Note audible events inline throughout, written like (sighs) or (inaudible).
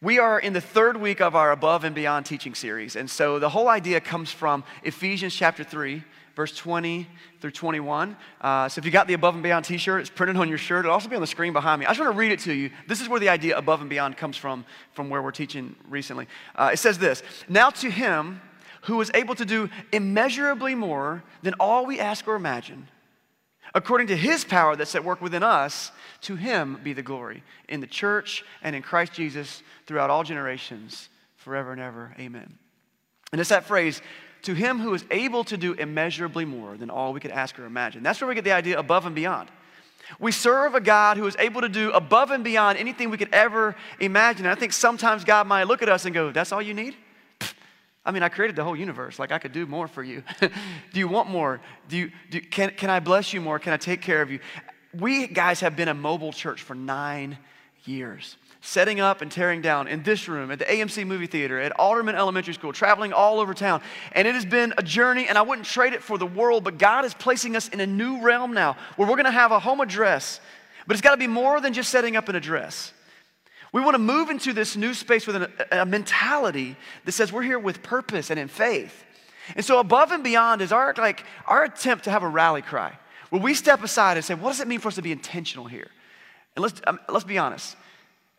We are in the third week of our Above and Beyond teaching series. And so the whole idea comes from Ephesians chapter 3, verse 20 through 21. Uh, so if you got the Above and Beyond t shirt, it's printed on your shirt. It'll also be on the screen behind me. I just want to read it to you. This is where the idea Above and Beyond comes from, from where we're teaching recently. Uh, it says this Now to him who is able to do immeasurably more than all we ask or imagine according to his power that's at work within us, to him be the glory in the church and in Christ Jesus throughout all generations, forever and ever. Amen. And it's that phrase, to him who is able to do immeasurably more than all we could ask or imagine. That's where we get the idea above and beyond. We serve a God who is able to do above and beyond anything we could ever imagine. And I think sometimes God might look at us and go, That's all you need? I mean, I created the whole universe. Like, I could do more for you. (laughs) do you want more? Do you, do, can, can I bless you more? Can I take care of you? We guys have been a mobile church for nine years, setting up and tearing down in this room, at the AMC movie theater, at Alderman Elementary School, traveling all over town. And it has been a journey, and I wouldn't trade it for the world, but God is placing us in a new realm now where we're gonna have a home address. But it's gotta be more than just setting up an address. We want to move into this new space with an, a mentality that says we're here with purpose and in faith. And so above and beyond is our like our attempt to have a rally cry where we step aside and say, what does it mean for us to be intentional here? And let's, um, let's be honest.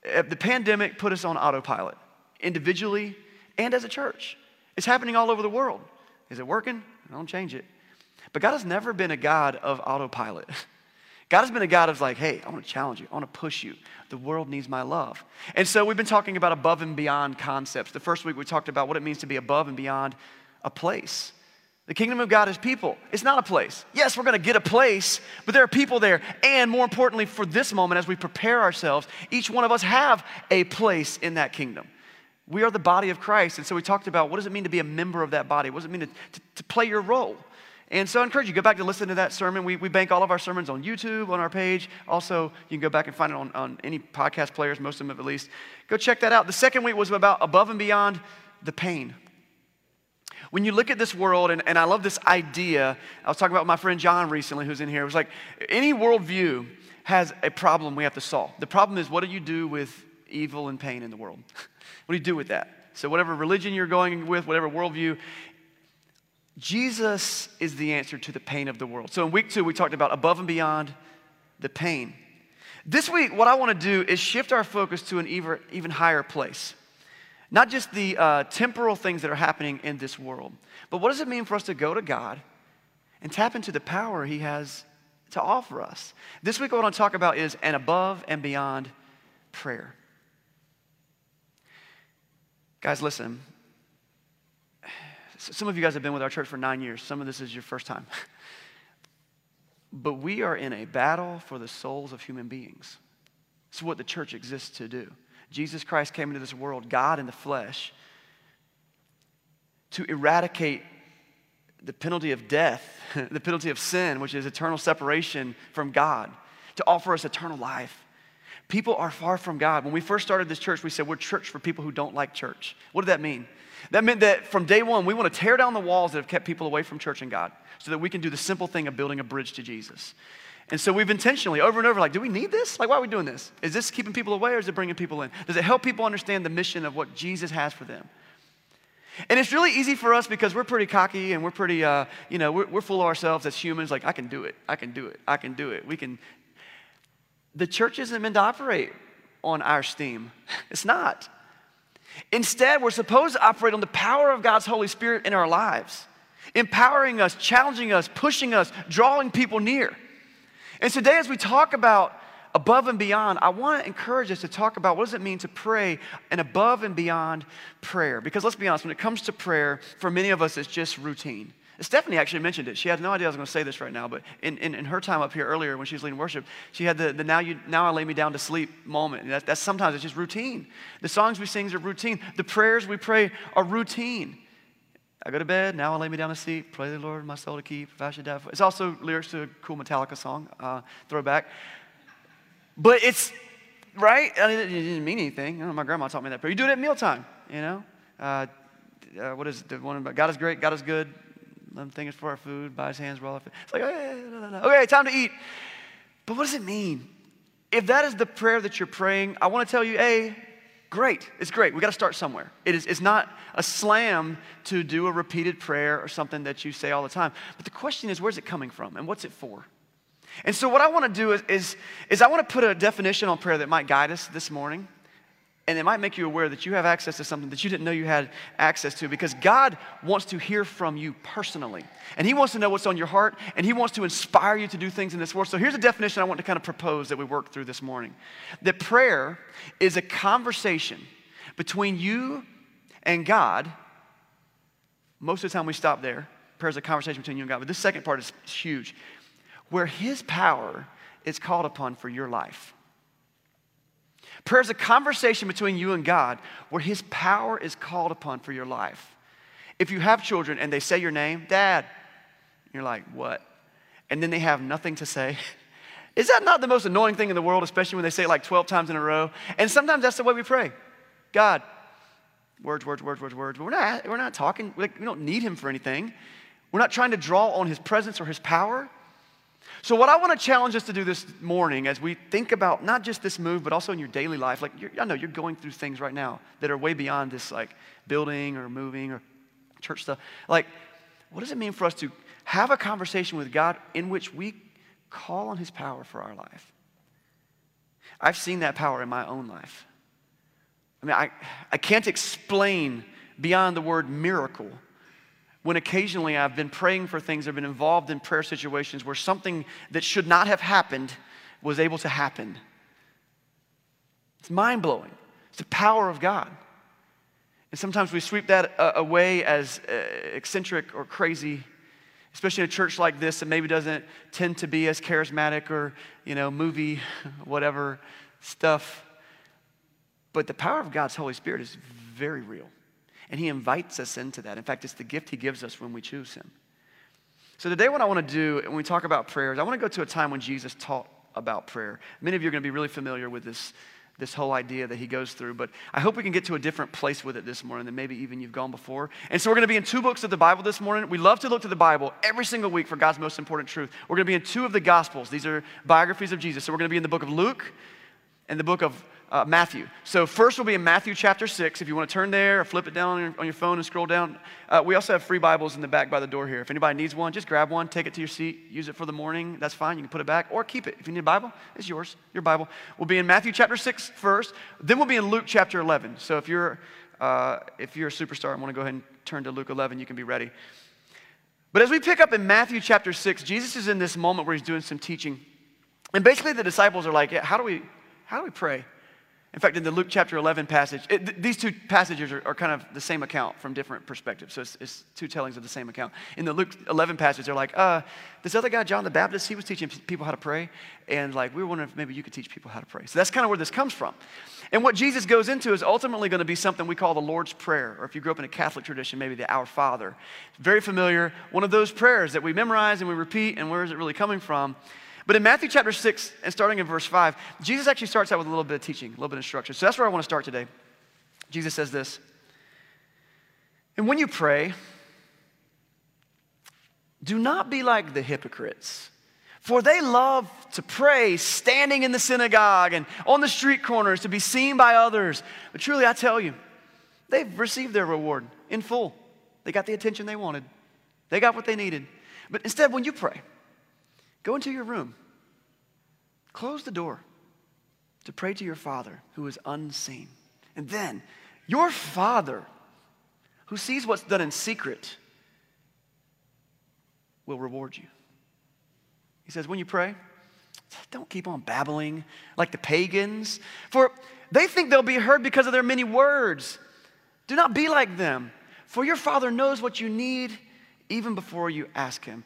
The pandemic put us on autopilot, individually and as a church. It's happening all over the world. Is it working? I Don't change it. But God has never been a God of autopilot. (laughs) God has been a God of like, hey, I want to challenge you. I want to push you. The world needs my love. And so we've been talking about above and beyond concepts. The first week we talked about what it means to be above and beyond a place. The kingdom of God is people. It's not a place. Yes, we're going to get a place, but there are people there. And more importantly, for this moment, as we prepare ourselves, each one of us have a place in that kingdom. We are the body of Christ. And so we talked about what does it mean to be a member of that body? What does it mean to, to, to play your role? And so I encourage you, go back to listen to that sermon. We, we bank all of our sermons on YouTube, on our page. Also, you can go back and find it on, on any podcast players, most of them at least. Go check that out. The second week was about above and beyond the pain. When you look at this world, and, and I love this idea, I was talking about my friend John recently who's in here. It was like any worldview has a problem we have to solve. The problem is what do you do with evil and pain in the world? (laughs) what do you do with that? So, whatever religion you're going with, whatever worldview, Jesus is the answer to the pain of the world. So in week two, we talked about above and beyond the pain. This week, what I want to do is shift our focus to an even, even higher place. Not just the uh, temporal things that are happening in this world, but what does it mean for us to go to God and tap into the power He has to offer us? This week, what I want to talk about is an above and beyond prayer. Guys, listen, some of you guys have been with our church for nine years. Some of this is your first time. (laughs) but we are in a battle for the souls of human beings. It's what the church exists to do. Jesus Christ came into this world, God in the flesh, to eradicate the penalty of death, (laughs) the penalty of sin, which is eternal separation from God, to offer us eternal life. People are far from God. When we first started this church, we said we're church for people who don't like church. What did that mean? That meant that from day one, we want to tear down the walls that have kept people away from church and God so that we can do the simple thing of building a bridge to Jesus. And so we've intentionally, over and over, like, do we need this? Like, why are we doing this? Is this keeping people away or is it bringing people in? Does it help people understand the mission of what Jesus has for them? And it's really easy for us because we're pretty cocky and we're pretty, uh, you know, we're, we're full of ourselves as humans. Like, I can do it. I can do it. I can do it. We can. The church isn't meant to operate on our steam. (laughs) It's not. Instead, we're supposed to operate on the power of God's Holy Spirit in our lives, empowering us, challenging us, pushing us, drawing people near. And today, as we talk about above and beyond, I want to encourage us to talk about what does it mean to pray an above and beyond prayer. Because let's be honest, when it comes to prayer, for many of us, it's just routine. Stephanie actually mentioned it. She had no idea I was going to say this right now, but in, in, in, her time up here earlier when she was leading worship, she had the, the now, you, now I lay me down to sleep moment. That, that's sometimes it's just routine. The songs we sing are routine. The prayers we pray are routine. I go to bed, now I lay me down to sleep, pray the Lord my soul to keep, if I should die. It's also lyrics to a cool Metallica song, uh, throwback. But it's, right? I mean, it didn't mean anything. Know, my grandma taught me that prayer. You do it at mealtime, you know? Uh, uh, what is it? The one about God is great, God is good, let him think it's for our food, his hands, roll off. It's like, okay, no, no, no. okay, time to eat. But what does it mean? If that is the prayer that you're praying, I want to tell you, A, great. It's great. We got to start somewhere. It is, it's not a slam to do a repeated prayer or something that you say all the time. But the question is, where's it coming from and what's it for? And so, what I want to do is, is, is I want to put a definition on prayer that might guide us this morning. And it might make you aware that you have access to something that you didn't know you had access to because God wants to hear from you personally. And He wants to know what's on your heart and He wants to inspire you to do things in this world. So here's a definition I want to kind of propose that we work through this morning that prayer is a conversation between you and God. Most of the time we stop there. Prayer is a conversation between you and God. But this second part is huge where His power is called upon for your life. Prayer is a conversation between you and God where His power is called upon for your life. If you have children and they say your name, Dad, you're like, what? And then they have nothing to say. (laughs) Is that not the most annoying thing in the world, especially when they say it like 12 times in a row? And sometimes that's the way we pray God, words, words, words, words, words. But we're not, we're not talking, we don't need Him for anything. We're not trying to draw on His presence or His power. So, what I want to challenge us to do this morning as we think about not just this move, but also in your daily life, like I know you're going through things right now that are way beyond this, like building or moving or church stuff. Like, what does it mean for us to have a conversation with God in which we call on His power for our life? I've seen that power in my own life. I mean, I, I can't explain beyond the word miracle when occasionally I've been praying for things, I've been involved in prayer situations where something that should not have happened was able to happen. It's mind blowing. It's the power of God. And sometimes we sweep that uh, away as uh, eccentric or crazy, especially in a church like this that maybe doesn't tend to be as charismatic or, you know, movie, (laughs) whatever stuff. But the power of God's Holy Spirit is very real. And He invites us into that. In fact, it's the gift He gives us when we choose Him. So, today, what I want to do when we talk about prayers, I want to go to a time when Jesus taught about prayer. Many of you are going to be really familiar with this, this whole idea that he goes through, but I hope we can get to a different place with it this morning than maybe even you've gone before. And so, we're going to be in two books of the Bible this morning. We love to look to the Bible every single week for God's most important truth. We're going to be in two of the Gospels, these are biographies of Jesus. So, we're going to be in the book of Luke and the book of uh, Matthew. So, first we'll be in Matthew chapter 6. If you want to turn there or flip it down on your, on your phone and scroll down, uh, we also have free Bibles in the back by the door here. If anybody needs one, just grab one, take it to your seat, use it for the morning. That's fine. You can put it back or keep it. If you need a Bible, it's yours, your Bible. We'll be in Matthew chapter 6 first, then we'll be in Luke chapter 11. So, if you're, uh, if you're a superstar and want to go ahead and turn to Luke 11, you can be ready. But as we pick up in Matthew chapter 6, Jesus is in this moment where he's doing some teaching. And basically, the disciples are like, yeah, how do we, how do we pray? In fact, in the Luke chapter 11 passage, it, th- these two passages are, are, kind of the same account from different perspectives. So it's, it's, two tellings of the same account. In the Luke 11 passage, they're like, uh, this other guy, John the Baptist, he was teaching people how to pray. And like, we were wondering if maybe you could teach people how to pray. So that's kind of where this comes from. And what Jesus goes into is ultimately going to be something we call the Lord's Prayer, or if you grew up in a Catholic tradition, maybe the Our Father. Very familiar, one of those prayers that we memorize and we repeat, and where is it really coming from? But in Matthew chapter 6, and starting in verse 5, Jesus actually starts out with a little bit of teaching, a little bit of instruction. So that's where I want to start today. Jesus says this And when you pray, do not be like the hypocrites. For they love to pray standing in the synagogue and on the street corners to be seen by others. But truly, I tell you, they've received their reward in full. They got the attention they wanted, they got what they needed. But instead, when you pray, Go into your room, close the door to pray to your Father who is unseen. And then your Father who sees what's done in secret will reward you. He says, when you pray, don't keep on babbling like the pagans, for they think they'll be heard because of their many words. Do not be like them, for your Father knows what you need even before you ask Him.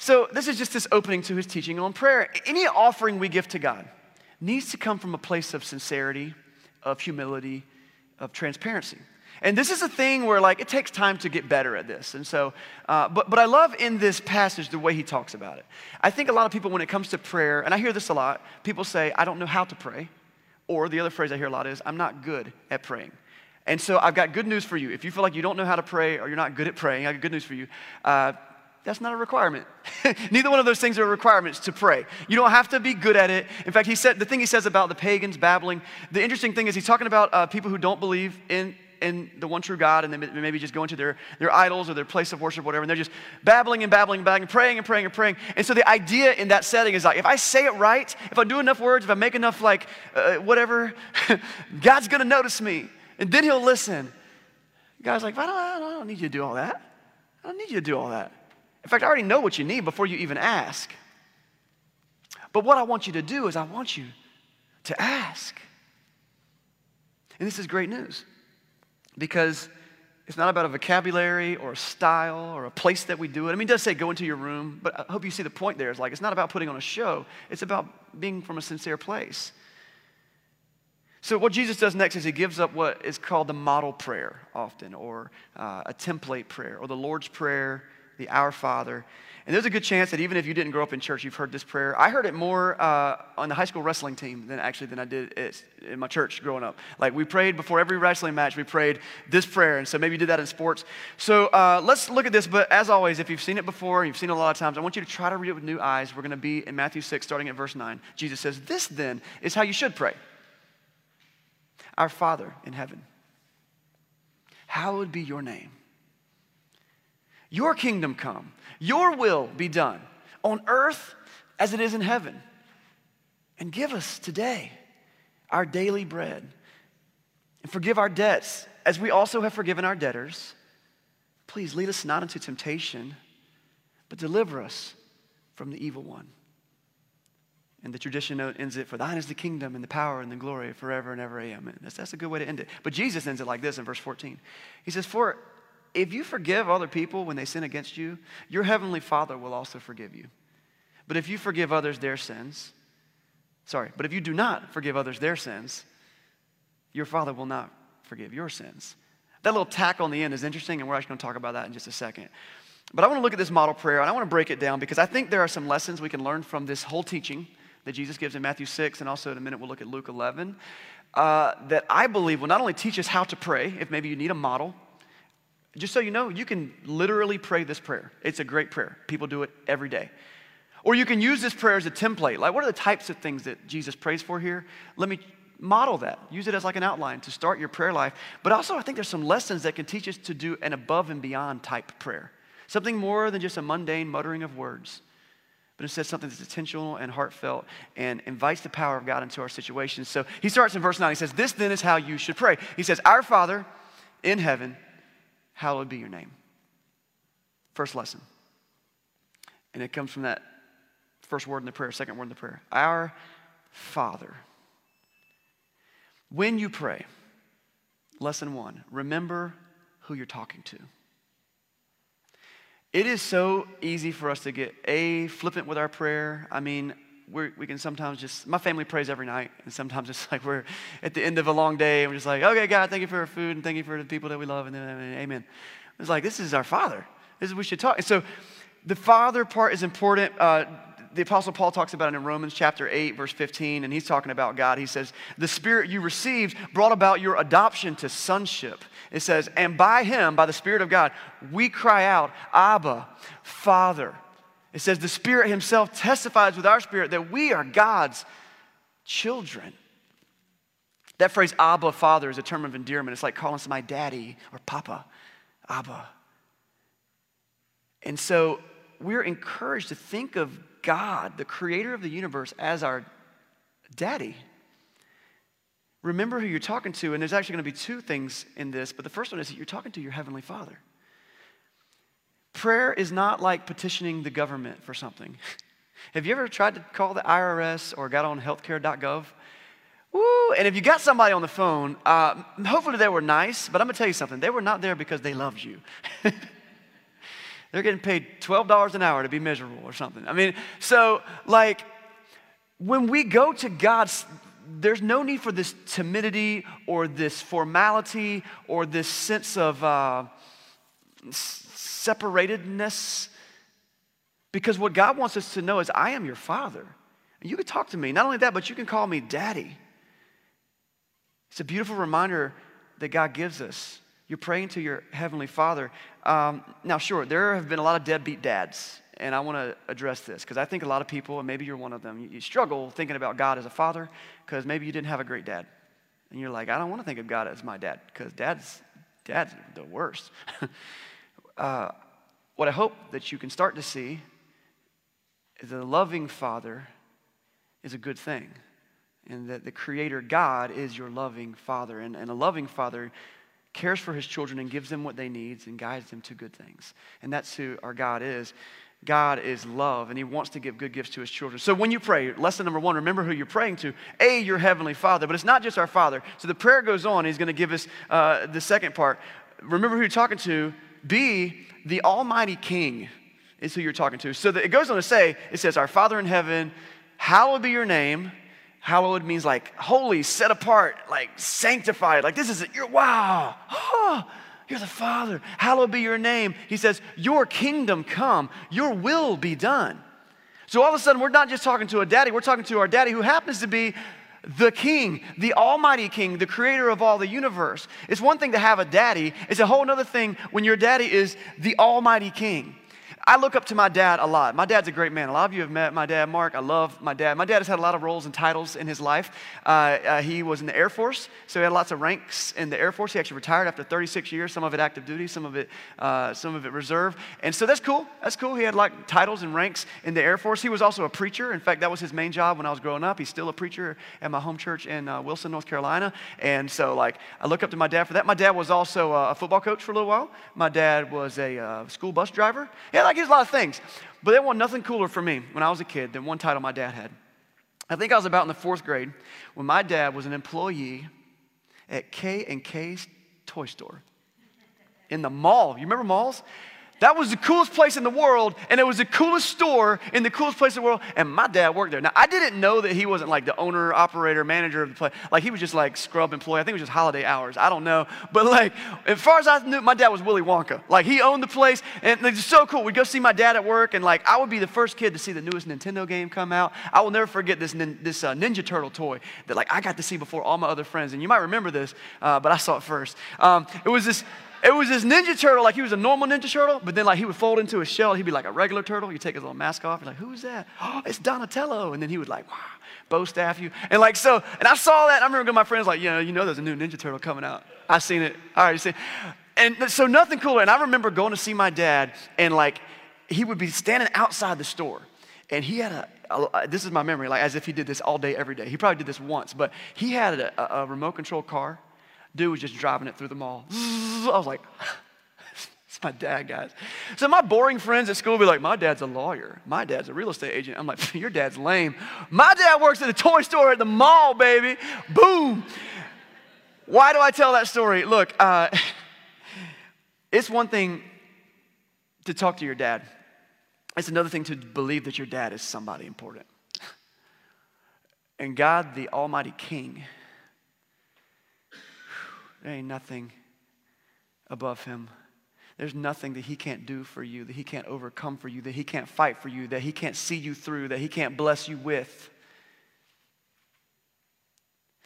So, this is just this opening to his teaching on prayer. Any offering we give to God needs to come from a place of sincerity, of humility, of transparency. And this is a thing where, like, it takes time to get better at this. And so, uh, but, but I love in this passage the way he talks about it. I think a lot of people, when it comes to prayer, and I hear this a lot, people say, I don't know how to pray. Or the other phrase I hear a lot is, I'm not good at praying. And so I've got good news for you. If you feel like you don't know how to pray or you're not good at praying, I got good news for you. Uh, that's not a requirement. (laughs) Neither one of those things are requirements to pray. You don't have to be good at it. In fact, he said the thing he says about the pagans babbling. The interesting thing is he's talking about uh, people who don't believe in in the one true God and then maybe just go into their, their idols or their place of worship, whatever, and they're just babbling and babbling and babbling, praying and praying and praying. And so the idea in that setting is like, if I say it right, if I do enough words, if I make enough, like, uh, whatever, (laughs) God's gonna notice me. And then he'll listen. God's like, I don't, I don't need you to do all that. I don't need you to do all that. In fact, I already know what you need before you even ask. But what I want you to do is, I want you to ask. And this is great news because it's not about a vocabulary or a style or a place that we do it. I mean, it does say go into your room, but I hope you see the point there. It's like it's not about putting on a show, it's about being from a sincere place. So, what Jesus does next is he gives up what is called the model prayer, often, or uh, a template prayer, or the Lord's Prayer, the Our Father. And there's a good chance that even if you didn't grow up in church, you've heard this prayer. I heard it more uh, on the high school wrestling team than actually than I did in my church growing up. Like we prayed before every wrestling match, we prayed this prayer. And so maybe you did that in sports. So uh, let's look at this. But as always, if you've seen it before, you've seen it a lot of times, I want you to try to read it with new eyes. We're going to be in Matthew 6, starting at verse 9. Jesus says, This then is how you should pray Our Father in heaven, hallowed be your name. Your kingdom come, your will be done on earth as it is in heaven. And give us today our daily bread. And forgive our debts as we also have forgiven our debtors. Please lead us not into temptation, but deliver us from the evil one. And the tradition note ends it, for thine is the kingdom and the power and the glory forever and ever. Amen. That's, that's a good way to end it. But Jesus ends it like this in verse 14. He says, For if you forgive other people when they sin against you, your heavenly Father will also forgive you. But if you forgive others their sins, sorry, but if you do not forgive others their sins, your Father will not forgive your sins. That little tack on the end is interesting, and we're actually going to talk about that in just a second. But I want to look at this model prayer, and I want to break it down because I think there are some lessons we can learn from this whole teaching that Jesus gives in Matthew 6, and also in a minute we'll look at Luke 11, uh, that I believe will not only teach us how to pray, if maybe you need a model, just so you know, you can literally pray this prayer. It's a great prayer. People do it every day. Or you can use this prayer as a template. Like, what are the types of things that Jesus prays for here? Let me model that. Use it as like an outline to start your prayer life. But also, I think there's some lessons that can teach us to do an above and beyond type prayer. Something more than just a mundane muttering of words, but instead something that's intentional and heartfelt and invites the power of God into our situations. So he starts in verse 9. He says, This then is how you should pray. He says, Our Father in heaven, hallowed be your name. First lesson. And it comes from that first word in the prayer, second word in the prayer. Our Father. When you pray, lesson one, remember who you're talking to. It is so easy for us to get a flippant with our prayer. I mean, we can sometimes just, my family prays every night, and sometimes it's like we're at the end of a long day, and we're just like, okay, God, thank you for our food, and thank you for the people that we love, and then amen. It's like, this is our Father. This is what we should talk. So the Father part is important. Uh, the Apostle Paul talks about it in Romans chapter 8, verse 15, and he's talking about God. He says, The Spirit you received brought about your adoption to sonship. It says, And by Him, by the Spirit of God, we cry out, Abba, Father. It says, the Spirit Himself testifies with our spirit that we are God's children. That phrase, Abba, Father, is a term of endearment. It's like calling somebody daddy or papa, Abba. And so we're encouraged to think of God, the creator of the universe, as our daddy. Remember who you're talking to, and there's actually going to be two things in this, but the first one is that you're talking to your heavenly Father. Prayer is not like petitioning the government for something. (laughs) Have you ever tried to call the IRS or got on healthcare.gov? Woo! And if you got somebody on the phone, uh, hopefully they were nice, but I'm gonna tell you something. They were not there because they loved you. (laughs) They're getting paid $12 an hour to be miserable or something. I mean, so like when we go to God, there's no need for this timidity or this formality or this sense of. Uh, separatedness. Because what God wants us to know is, I am your father. And you can talk to me. Not only that, but you can call me daddy. It's a beautiful reminder that God gives us You're praying to your Heavenly Father. Um, now, sure, there have been a lot of deadbeat dads, and I want to address this because I think a lot of people, and maybe you're one of them, you, you struggle thinking about God as a father because maybe you didn't have a great dad. And you're like, I don't want to think of God as my dad because dad's, dad's the worst. (laughs) what I hope that you can start to see is that a loving father is a good thing and that the creator God is your loving father. And, and a loving father cares for his children and gives them what they need and guides them to good things. And that's who our God is. God is love, and He wants to give good gifts to His children. So when you pray, lesson number one, remember who you're praying to. A, your Heavenly Father, but it's not just our Father. So the prayer goes on. He's going to give us uh, the second part. Remember who you're talking to. B, the Almighty King is who you're talking to. So it goes on to say, it says, Our Father in heaven, hallowed be your name. Hallowed means like holy, set apart, like sanctified. Like this is it. You're wow. Oh, you're the Father. Hallowed be your name. He says, Your kingdom come, your will be done. So all of a sudden, we're not just talking to a daddy, we're talking to our daddy who happens to be the king, the almighty king, the creator of all the universe. It's one thing to have a daddy, it's a whole other thing when your daddy is the almighty king. I look up to my dad a lot. My dad's a great man. A lot of you have met my dad, Mark. I love my dad. My dad has had a lot of roles and titles in his life. Uh, uh, he was in the Air Force, so he had lots of ranks in the Air Force. He actually retired after 36 years, some of it active duty, some of it, uh, some of it reserve. And so that's cool. That's cool. He had like titles and ranks in the Air Force. He was also a preacher. In fact, that was his main job when I was growing up. He's still a preacher at my home church in uh, Wilson, North Carolina. And so, like, I look up to my dad for that. My dad was also a football coach for a little while. My dad was a uh, school bus driver. Yeah, like, he's a lot of things. But there was nothing cooler for me when I was a kid than one title my dad had. I think I was about in the fourth grade when my dad was an employee at K and K's toy store in the mall. You remember malls? That was the coolest place in the world, and it was the coolest store in the coolest place in the world, and my dad worked there. Now, I didn't know that he wasn't like the owner, operator, manager of the place. Like, he was just like scrub employee. I think it was just holiday hours. I don't know. But, like, as far as I knew, my dad was Willy Wonka. Like, he owned the place, and it was so cool. We'd go see my dad at work, and, like, I would be the first kid to see the newest Nintendo game come out. I will never forget this, this uh, Ninja Turtle toy that, like, I got to see before all my other friends. And you might remember this, uh, but I saw it first. Um, it was this it was this Ninja Turtle, like he was a normal Ninja Turtle, but then like he would fold into a shell. He'd be like a regular turtle. You take his little mask off. You're like, who's that? Oh, it's Donatello. And then he would like, wow, bow staff you. And like so, and I saw that. I remember my friends like, yeah, you know, there's a new Ninja Turtle coming out. I seen it. All right, you see. And so nothing cooler. And I remember going to see my dad, and like he would be standing outside the store, and he had a, a this is my memory, like as if he did this all day, every day. He probably did this once, but he had a, a remote control car Dude was just driving it through the mall. (laughs) I was like, (laughs) it's my dad, guys. So my boring friends at school be like, my dad's a lawyer. My dad's a real estate agent. I'm like, (laughs) your dad's lame. My dad works at a toy store at the mall, baby. Boom. Why do I tell that story? Look, uh, it's one thing to talk to your dad. It's another thing to believe that your dad is somebody important. And God, the Almighty King, (sighs) there ain't nothing above him. There's nothing that he can't do for you, that he can't overcome for you, that he can't fight for you, that he can't see you through, that he can't bless you with.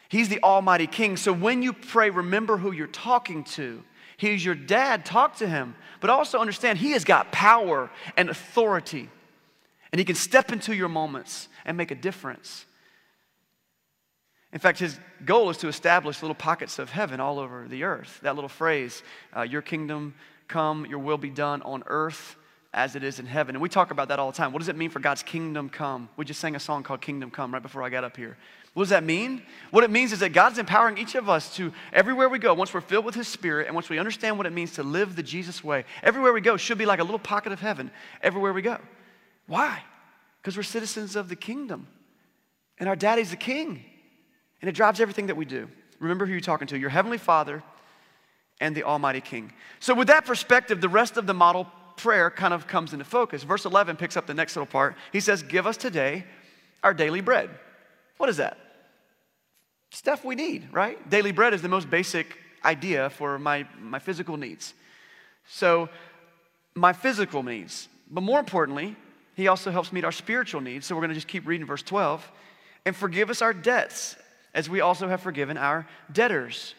He's the Almighty King. So when you pray, remember who you're talking to. He's your dad, talk to him. But also understand he has got power and authority. And he can step into your moments and make a difference. In fact, his goal is to establish little pockets of heaven all over the earth. That little phrase, uh, your kingdom come, your will be done on earth as it is in heaven. And we talk about that all the time. What does it mean for God's kingdom come? We just sang a song called Kingdom Come right before I got up here. What does that mean? What it means is that God's empowering each of us to, everywhere we go, once we're filled with His Spirit and once we understand what it means to live the Jesus way, everywhere we go should be like a little pocket of heaven everywhere we go. Why? Because we're citizens of the kingdom. And our daddy's the king. And it drives everything that we do. Remember who you're talking to your Heavenly Father and the Almighty King. So, with that perspective, the rest of the model prayer kind of comes into focus. Verse 11 picks up the next little part. He says, Give us today our daily bread. What is that? Stuff we need, right? Daily bread is the most basic idea for my, my physical needs. So, my physical needs. But more importantly, he also helps meet our spiritual needs. So, we're going to just keep reading verse 12. And forgive us our debts as we also have forgiven our debtors.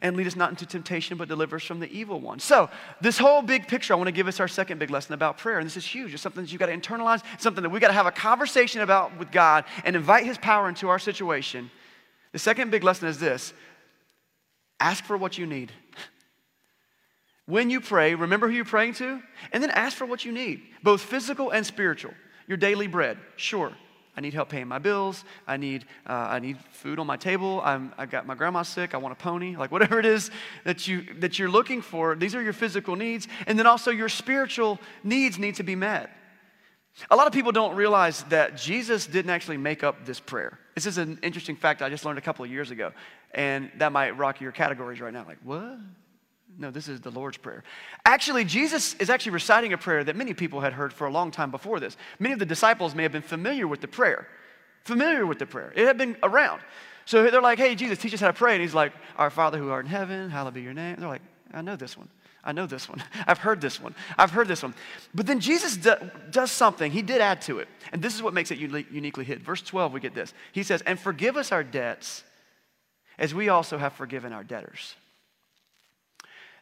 and lead us not into temptation, but deliver us from the evil one. So, this whole big picture, I want to give us our second big lesson about prayer. And this is huge. It's something that you've got to internalize, something that we've got to have a conversation about with God and invite His power into our situation. The second big lesson is this ask for what you need. When you pray, remember who you're praying to, and then ask for what you need, both physical and spiritual. Your daily bread, sure. I need help paying my bills. I need, uh, I need food on my table. I'm, I got my grandma sick. I want a pony. Like whatever it is that, you, that you're looking for, these are your physical needs. And then also your spiritual needs need to be met. A lot of people don't realize that Jesus didn't actually make up this prayer. This is an interesting fact I just learned a couple of years ago. And that might rock your categories right now. Like, what? No, this is the Lord's Prayer. Actually, Jesus is actually reciting a prayer that many people had heard for a long time before this. Many of the disciples may have been familiar with the prayer, familiar with the prayer. It had been around. So they're like, hey, Jesus, teach us how to pray. And he's like, Our Father who art in heaven, hallowed be your name. They're like, I know this one. I know this one. (laughs) I've heard this one. I've heard this one. But then Jesus do, does something. He did add to it. And this is what makes it uniquely hid. Verse 12, we get this. He says, And forgive us our debts as we also have forgiven our debtors.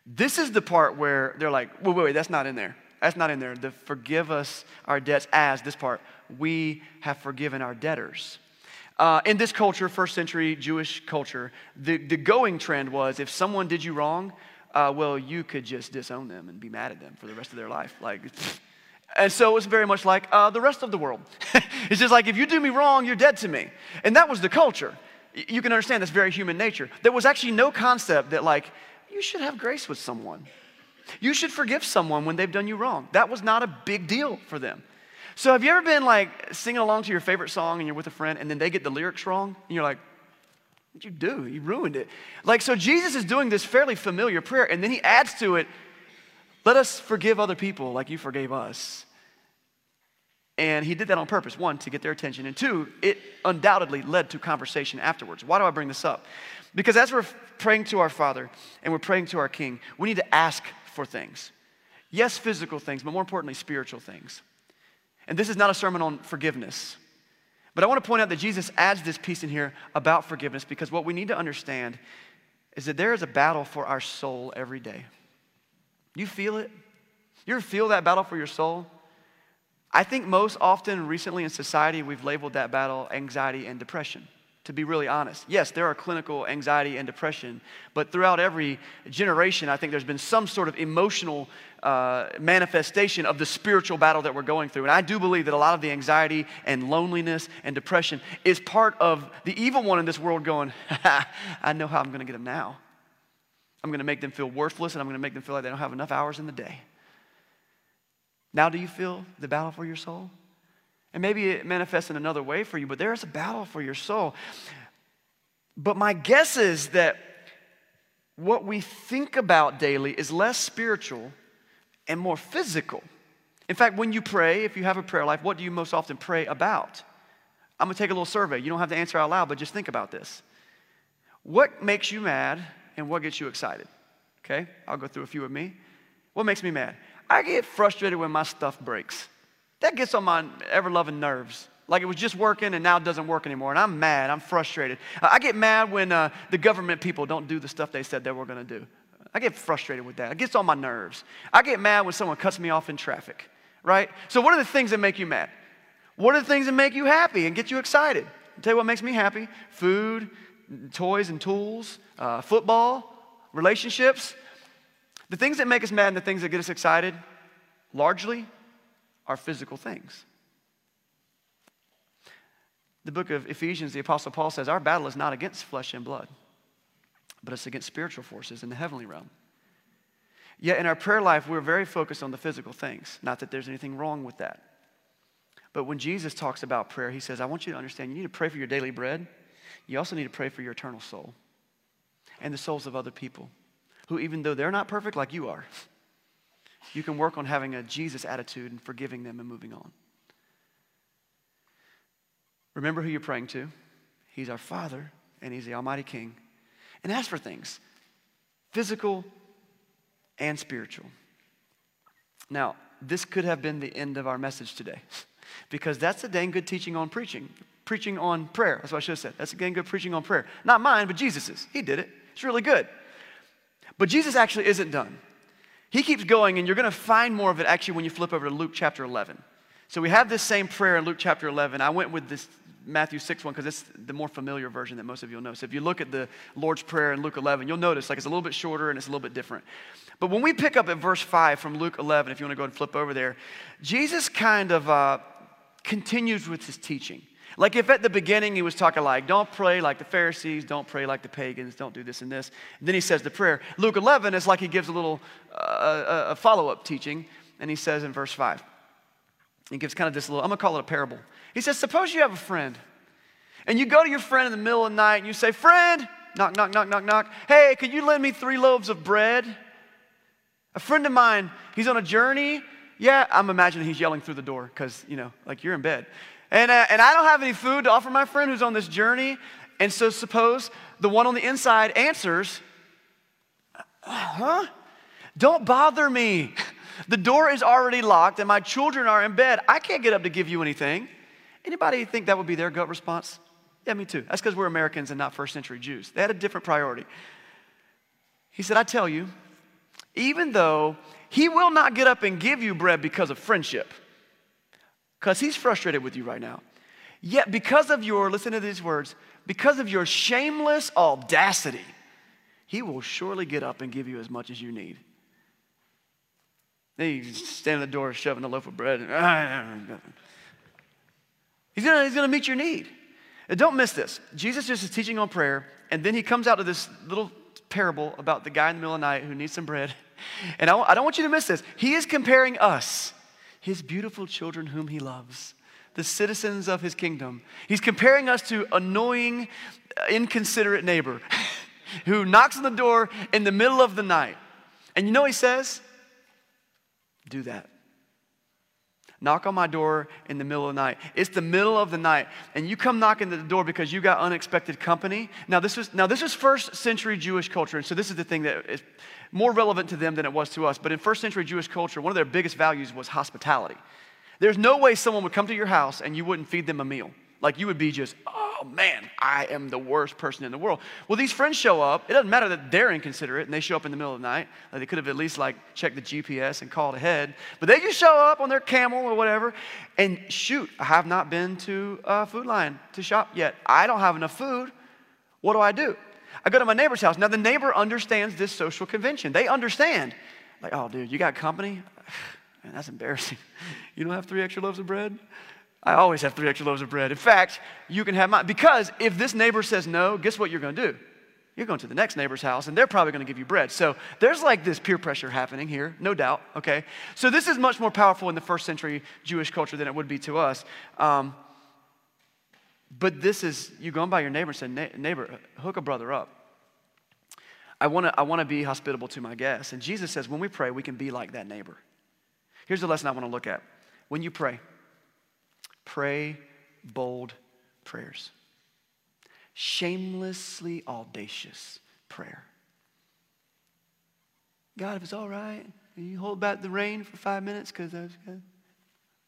This is the part where they're like, wait, wait, wait, that's not in there. That's not in there. The forgive us our debts as, this part, we have forgiven our debtors. Uh, in this culture, first century Jewish culture, the, the going trend was if someone did you wrong, uh, well, you could just disown them and be mad at them for the rest of their life. Like, and so it's very much like uh, the rest of the world. (laughs) it's just like if you do me wrong, you're dead to me. And that was the culture. You can understand that's very human nature. There was actually no concept that like you should have grace with someone. You should forgive someone when they've done you wrong. That was not a big deal for them. So, have you ever been like singing along to your favorite song and you're with a friend and then they get the lyrics wrong and you're like, What'd you do? You ruined it. Like, so Jesus is doing this fairly familiar prayer and then he adds to it, Let us forgive other people like you forgave us. And he did that on purpose. One, to get their attention. And two, it undoubtedly led to conversation afterwards. Why do I bring this up? Because as we're praying to our Father and we're praying to our King, we need to ask for things. Yes, physical things, but more importantly, spiritual things. And this is not a sermon on forgiveness. But I want to point out that Jesus adds this piece in here about forgiveness because what we need to understand is that there is a battle for our soul every day. You feel it? You ever feel that battle for your soul? I think most often recently in society, we've labeled that battle anxiety and depression to be really honest. Yes, there are clinical anxiety and depression, but throughout every generation, I think there's been some sort of emotional uh, manifestation of the spiritual battle that we're going through. And I do believe that a lot of the anxiety and loneliness and depression is part of the evil one in this world going, (laughs) I know how I'm going to get them now. I'm going to make them feel worthless and I'm going to make them feel like they don't have enough hours in the day. Now, do you feel the battle for your soul? And maybe it manifests in another way for you, but there is a battle for your soul. But my guess is that what we think about daily is less spiritual and more physical. In fact, when you pray, if you have a prayer life, what do you most often pray about? I'm gonna take a little survey. You don't have to answer out loud, but just think about this. What makes you mad and what gets you excited? Okay, I'll go through a few of me. What makes me mad? I get frustrated when my stuff breaks. That gets on my ever loving nerves. Like it was just working and now it doesn't work anymore. And I'm mad. I'm frustrated. I get mad when uh, the government people don't do the stuff they said they were going to do. I get frustrated with that. It gets on my nerves. I get mad when someone cuts me off in traffic, right? So, what are the things that make you mad? What are the things that make you happy and get you excited? I'll tell you what makes me happy food, toys and tools, uh, football, relationships. The things that make us mad and the things that get us excited largely are physical things. The book of Ephesians, the Apostle Paul says, Our battle is not against flesh and blood, but it's against spiritual forces in the heavenly realm. Yet in our prayer life, we're very focused on the physical things. Not that there's anything wrong with that. But when Jesus talks about prayer, he says, I want you to understand you need to pray for your daily bread. You also need to pray for your eternal soul and the souls of other people who, even though they're not perfect like you are, you can work on having a Jesus attitude and forgiving them and moving on. Remember who you're praying to. He's our Father, and He's the Almighty King. And ask for things physical and spiritual. Now, this could have been the end of our message today (laughs) because that's a dang good teaching on preaching. Preaching on prayer. That's what I should have said. That's a dang good preaching on prayer. Not mine, but Jesus's. He did it. It's really good. But Jesus actually isn't done. He keeps going, and you're going to find more of it actually when you flip over to Luke chapter 11. So we have this same prayer in Luke chapter 11. I went with this Matthew 6 one because it's the more familiar version that most of you will know. So if you look at the Lord's Prayer in Luke 11, you'll notice like it's a little bit shorter and it's a little bit different. But when we pick up at verse 5 from Luke 11, if you want to go and flip over there, Jesus kind of uh, continues with his teaching. Like if at the beginning he was talking like, don't pray like the Pharisees, don't pray like the pagans, don't do this and this. And then he says the prayer. Luke 11 is like he gives a little uh, a follow up teaching, and he says in verse 5, he gives kind of this little, I'm gonna call it a parable. He says, Suppose you have a friend, and you go to your friend in the middle of the night and you say, Friend, knock, knock, knock, knock, knock. Hey, could you lend me three loaves of bread? A friend of mine, he's on a journey. Yeah, I'm imagining he's yelling through the door because, you know, like you're in bed. And, uh, and I don't have any food to offer my friend who's on this journey. And so suppose the one on the inside answers, Huh? Don't bother me. The door is already locked and my children are in bed. I can't get up to give you anything. Anybody think that would be their gut response? Yeah, me too. That's because we're Americans and not first century Jews. They had a different priority. He said, I tell you, even though he will not get up and give you bread because of friendship, because he's frustrated with you right now, yet because of your, listen to these words, because of your shameless audacity, he will surely get up and give you as much as you need. Then you stand at the door shoving a loaf of bread. (laughs) He's gonna, he's gonna meet your need. And don't miss this. Jesus just is teaching on prayer, and then he comes out to this little parable about the guy in the middle of the night who needs some bread. (laughs) And I, I don't want you to miss this. He is comparing us, his beautiful children whom he loves, the citizens of his kingdom. He's comparing us to annoying, uh, inconsiderate neighbor (laughs) who knocks on the door in the middle of the night. And you know he says? Do that. Knock on my door in the middle of the night. It's the middle of the night, and you come knocking at the door because you got unexpected company. Now this was now this is first century Jewish culture, and so this is the thing that is more relevant to them than it was to us. But in first century Jewish culture, one of their biggest values was hospitality. There's no way someone would come to your house and you wouldn't feed them a meal. Like you would be just, oh man, I am the worst person in the world. Well, these friends show up. It doesn't matter that they're inconsiderate and they show up in the middle of the night. Like they could have at least like checked the GPS and called ahead. But they just show up on their camel or whatever. And shoot, I have not been to a Food Lion to shop yet. I don't have enough food. What do I do? I go to my neighbor's house. Now the neighbor understands this social convention. They understand. Like, oh, dude, you got company? Man, that's embarrassing. (laughs) You don't have three extra loaves of bread? I always have three extra loaves of bread. In fact, you can have mine. Because if this neighbor says no, guess what you're going to do? You're going to the next neighbor's house and they're probably going to give you bread. So there's like this peer pressure happening here, no doubt, okay? So this is much more powerful in the first century Jewish culture than it would be to us. Um, but this is, you going by your neighbor and say, neighbor, hook a brother up. I want to I wanna be hospitable to my guests. And Jesus says, when we pray, we can be like that neighbor. Here's the lesson I want to look at. When you pray, Pray bold prayers. Shamelessly audacious prayer. God, if it's all right, you hold back the rain for five minutes because I've got a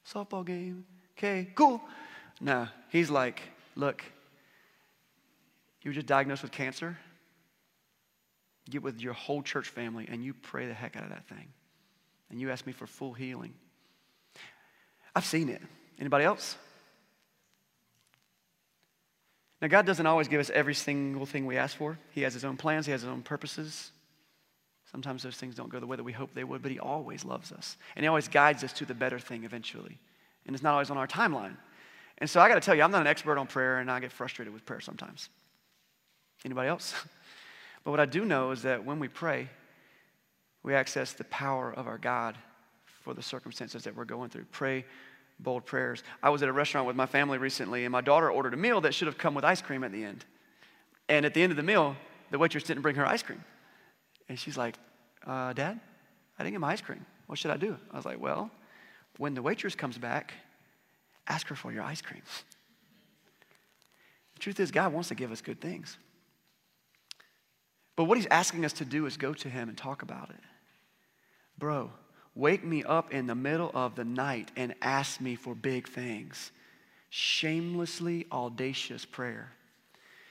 softball game. Okay, cool. No, he's like, look, you were just diagnosed with cancer. Get with your whole church family and you pray the heck out of that thing. And you ask me for full healing. I've seen it. Anybody else? Now, God doesn't always give us every single thing we ask for. He has His own plans, He has His own purposes. Sometimes those things don't go the way that we hope they would, but He always loves us. And He always guides us to the better thing eventually. And it's not always on our timeline. And so I got to tell you, I'm not an expert on prayer, and I get frustrated with prayer sometimes. Anybody else? (laughs) But what I do know is that when we pray, we access the power of our God for the circumstances that we're going through. Pray bold prayers. I was at a restaurant with my family recently, and my daughter ordered a meal that should have come with ice cream at the end. And at the end of the meal, the waitress didn't bring her ice cream. And she's like, uh, Dad, I didn't get my ice cream. What should I do? I was like, Well, when the waitress comes back, ask her for your ice cream. The truth is, God wants to give us good things. But what He's asking us to do is go to Him and talk about it. Bro, wake me up in the middle of the night and ask me for big things. Shamelessly audacious prayer.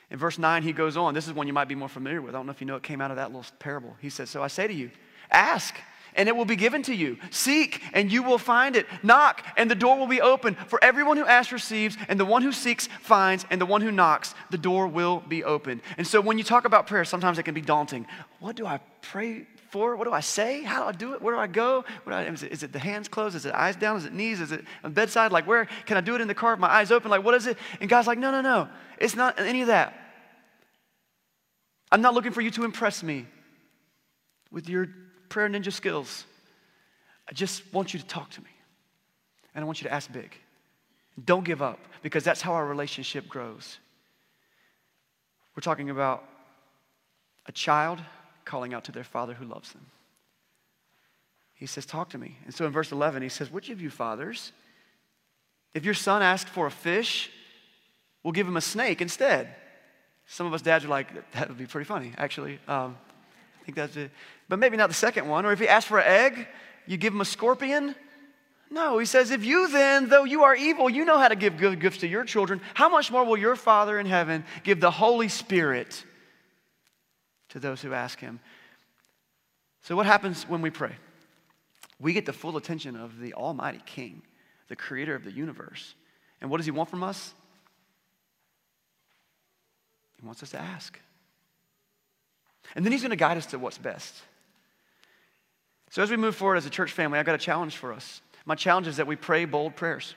In verse 9, he goes on. This is one you might be more familiar with. I don't know if you know it came out of that little parable. He says, So I say to you, ask, and it will be given to you. Seek, and you will find it. Knock, and the door will be open. For everyone who asks receives, and the one who seeks finds, and the one who knocks, the door will be open. And so when you talk about prayer, sometimes it can be daunting. What do I pray for? What do I say? How do I do it? Where do I go? Do I, is, it, is, it the hands closed? Is it eyes down? Is it knees? Is it on bedside? Like, where can I do it in the car with my eyes open? Like, what is it? And God's like, no, no, no. It's not any of that. I'm not looking for you to impress me with your prayer ninja skills. I just want you to talk to me. And I want you to ask big. Don't give up because that's how our relationship grows. We're talking about a child calling out to their father who loves them. He says, Talk to me. And so in verse 11, he says, Which of you fathers, if your son asked for a fish, will give him a snake instead? Some of us dads are like, That would be pretty funny, actually. Um, think that's it. But maybe not the second one. Or if he asked for an egg, you give him a scorpion? No, he says, If you then, though you are evil, you know how to give good gifts to your children, how much more will your Father in heaven give the Holy Spirit to those who ask him. So, what happens when we pray? We get the full attention of the Almighty King, the creator of the universe. And what does he want from us? He wants us to ask. And then he's going to guide us to what's best. So, as we move forward as a church family, I've got a challenge for us. My challenge is that we pray bold prayers.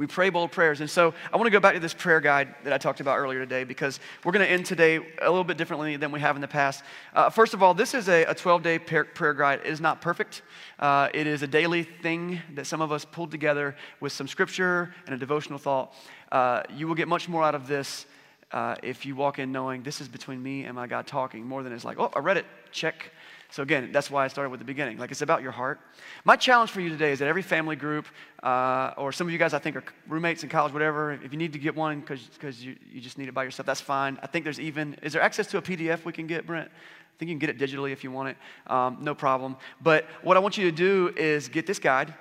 We pray bold prayers. And so I want to go back to this prayer guide that I talked about earlier today because we're going to end today a little bit differently than we have in the past. Uh, first of all, this is a 12 day prayer guide. It is not perfect, uh, it is a daily thing that some of us pulled together with some scripture and a devotional thought. Uh, you will get much more out of this. Uh, if you walk in knowing this is between me and my God talking, more than it's like, oh, I read it, check. So, again, that's why I started with the beginning. Like, it's about your heart. My challenge for you today is that every family group, uh, or some of you guys I think are roommates in college, whatever, if you need to get one because you, you just need it by yourself, that's fine. I think there's even, is there access to a PDF we can get, Brent? I think you can get it digitally if you want it. Um, no problem. But what I want you to do is get this guide,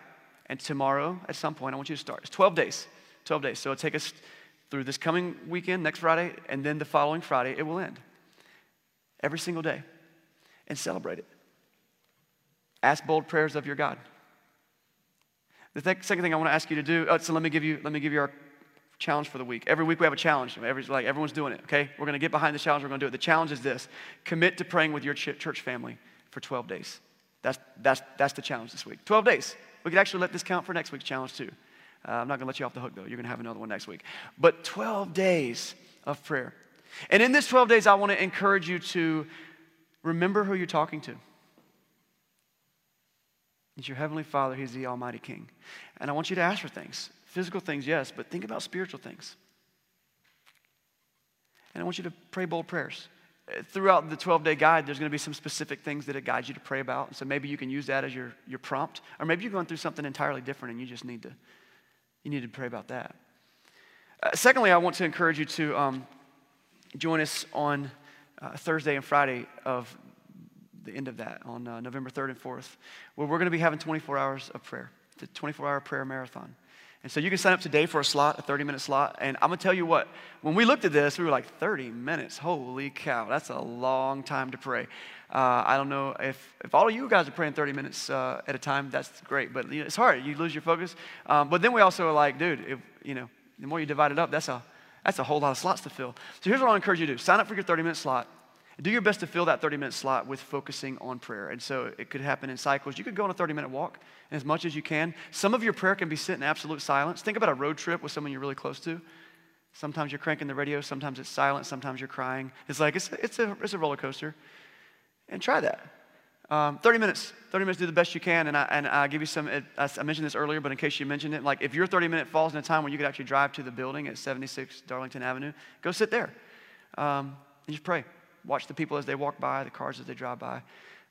and tomorrow at some point, I want you to start. It's 12 days. 12 days. So it'll take us through this coming weekend, next Friday, and then the following Friday, it will end. Every single day and celebrate it. Ask bold prayers of your God. The th- second thing I want to ask you to do, oh, so let me give you, let me give you our challenge for the week. Every week we have a challenge. Every, like everyone's doing it, okay? We're going to get behind the challenge. We're going to do it. The challenge is this commit to praying with your ch- church family for 12 days. That's, that's, that's the challenge this week. 12 days. We could actually let this count for next week's challenge too. Uh, I'm not going to let you off the hook though. You're going to have another one next week. But 12 days of prayer. And in this 12 days, I want to encourage you to Remember who you're talking to. He's your Heavenly Father, He's the Almighty King. And I want you to ask for things physical things, yes, but think about spiritual things. And I want you to pray bold prayers. Throughout the 12 day guide, there's going to be some specific things that it guides you to pray about. So maybe you can use that as your, your prompt. Or maybe you're going through something entirely different and you just need to, you need to pray about that. Uh, secondly, I want to encourage you to um, join us on uh, Thursday and Friday of the end of that on uh, November 3rd and 4th, where we're going to be having 24 hours of prayer, the 24 hour prayer marathon. And so you can sign up today for a slot, a 30 minute slot. And I'm going to tell you what, when we looked at this, we were like, 30 minutes? Holy cow, that's a long time to pray. Uh, I don't know if, if all of you guys are praying 30 minutes uh, at a time, that's great. But you know, it's hard. You lose your focus. Um, but then we also are like, dude, if, you know, the more you divide it up, that's a, that's a whole lot of slots to fill. So here's what I encourage you to do sign up for your 30 minute slot. Do your best to fill that 30 minute slot with focusing on prayer. And so it could happen in cycles. You could go on a 30 minute walk as much as you can. Some of your prayer can be sit in absolute silence. Think about a road trip with someone you're really close to. Sometimes you're cranking the radio, sometimes it's silent, sometimes you're crying. It's like, it's, it's, a, it's a roller coaster. And try that. Um, 30 minutes. 30 minutes, do the best you can. And, I, and I'll give you some, I mentioned this earlier, but in case you mentioned it, like if your 30 minute falls in a time when you could actually drive to the building at 76 Darlington Avenue, go sit there um, and just pray. Watch the people as they walk by, the cars as they drive by.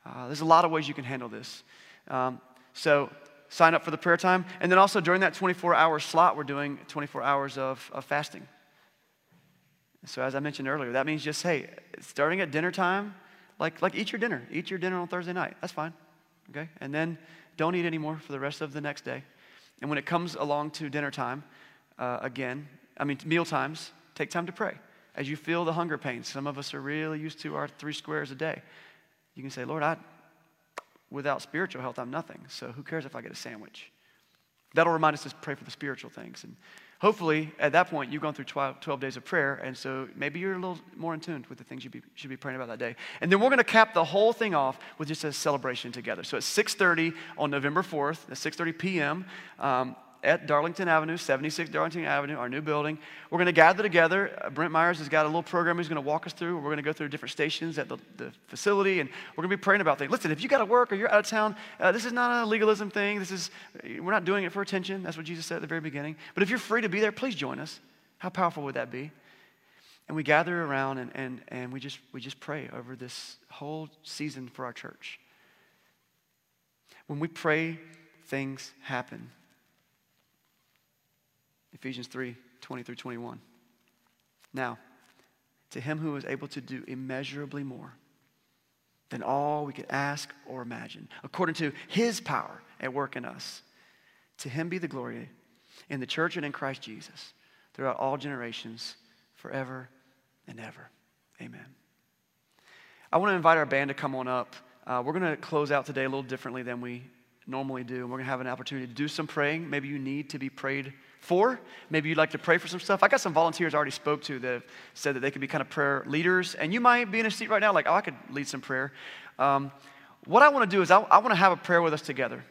Uh, there's a lot of ways you can handle this. Um, so sign up for the prayer time. And then also during that 24 hour slot, we're doing 24 hours of, of fasting. So as I mentioned earlier, that means just, hey, starting at dinner time, like, like eat your dinner. Eat your dinner on Thursday night. That's fine. Okay? And then don't eat anymore for the rest of the next day. And when it comes along to dinner time, uh, again, I mean, meal times, take time to pray. As you feel the hunger pains, some of us are really used to our three squares a day. You can say, Lord, I, without spiritual health, I'm nothing. So who cares if I get a sandwich? That'll remind us to pray for the spiritual things. And hopefully, at that point, you've gone through 12, 12 days of prayer, and so maybe you're a little more in tune with the things you be, should be praying about that day. And then we're going to cap the whole thing off with just a celebration together. So at 6.30 on November 4th, at 6.30 p.m., um, at Darlington Avenue, 76 Darlington Avenue, our new building. We're going to gather together. Uh, Brent Myers has got a little program he's going to walk us through. We're going to go through different stations at the, the facility, and we're going to be praying about things. Listen, if you got to work or you're out of town, uh, this is not a legalism thing. This is we're not doing it for attention. That's what Jesus said at the very beginning. But if you're free to be there, please join us. How powerful would that be? And we gather around and, and, and we, just, we just pray over this whole season for our church. When we pray, things happen. Ephesians 3 20 through 21. Now, to him who is able to do immeasurably more than all we could ask or imagine, according to his power at work in us, to him be the glory in the church and in Christ Jesus throughout all generations, forever and ever. Amen. I want to invite our band to come on up. Uh, we're going to close out today a little differently than we normally do. And we're going to have an opportunity to do some praying. Maybe you need to be prayed for. Maybe you'd like to pray for some stuff. I got some volunteers I already spoke to that have said that they could be kind of prayer leaders. And you might be in a seat right now like, oh, I could lead some prayer. Um, what I want to do is I, I want to have a prayer with us together.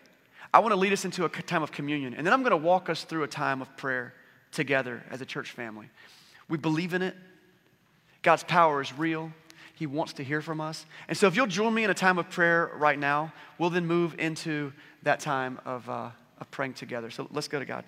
I want to lead us into a time of communion. And then I'm going to walk us through a time of prayer together as a church family. We believe in it. God's power is real. He wants to hear from us. And so if you'll join me in a time of prayer right now, we'll then move into that time of, uh, of praying together. So let's go to God.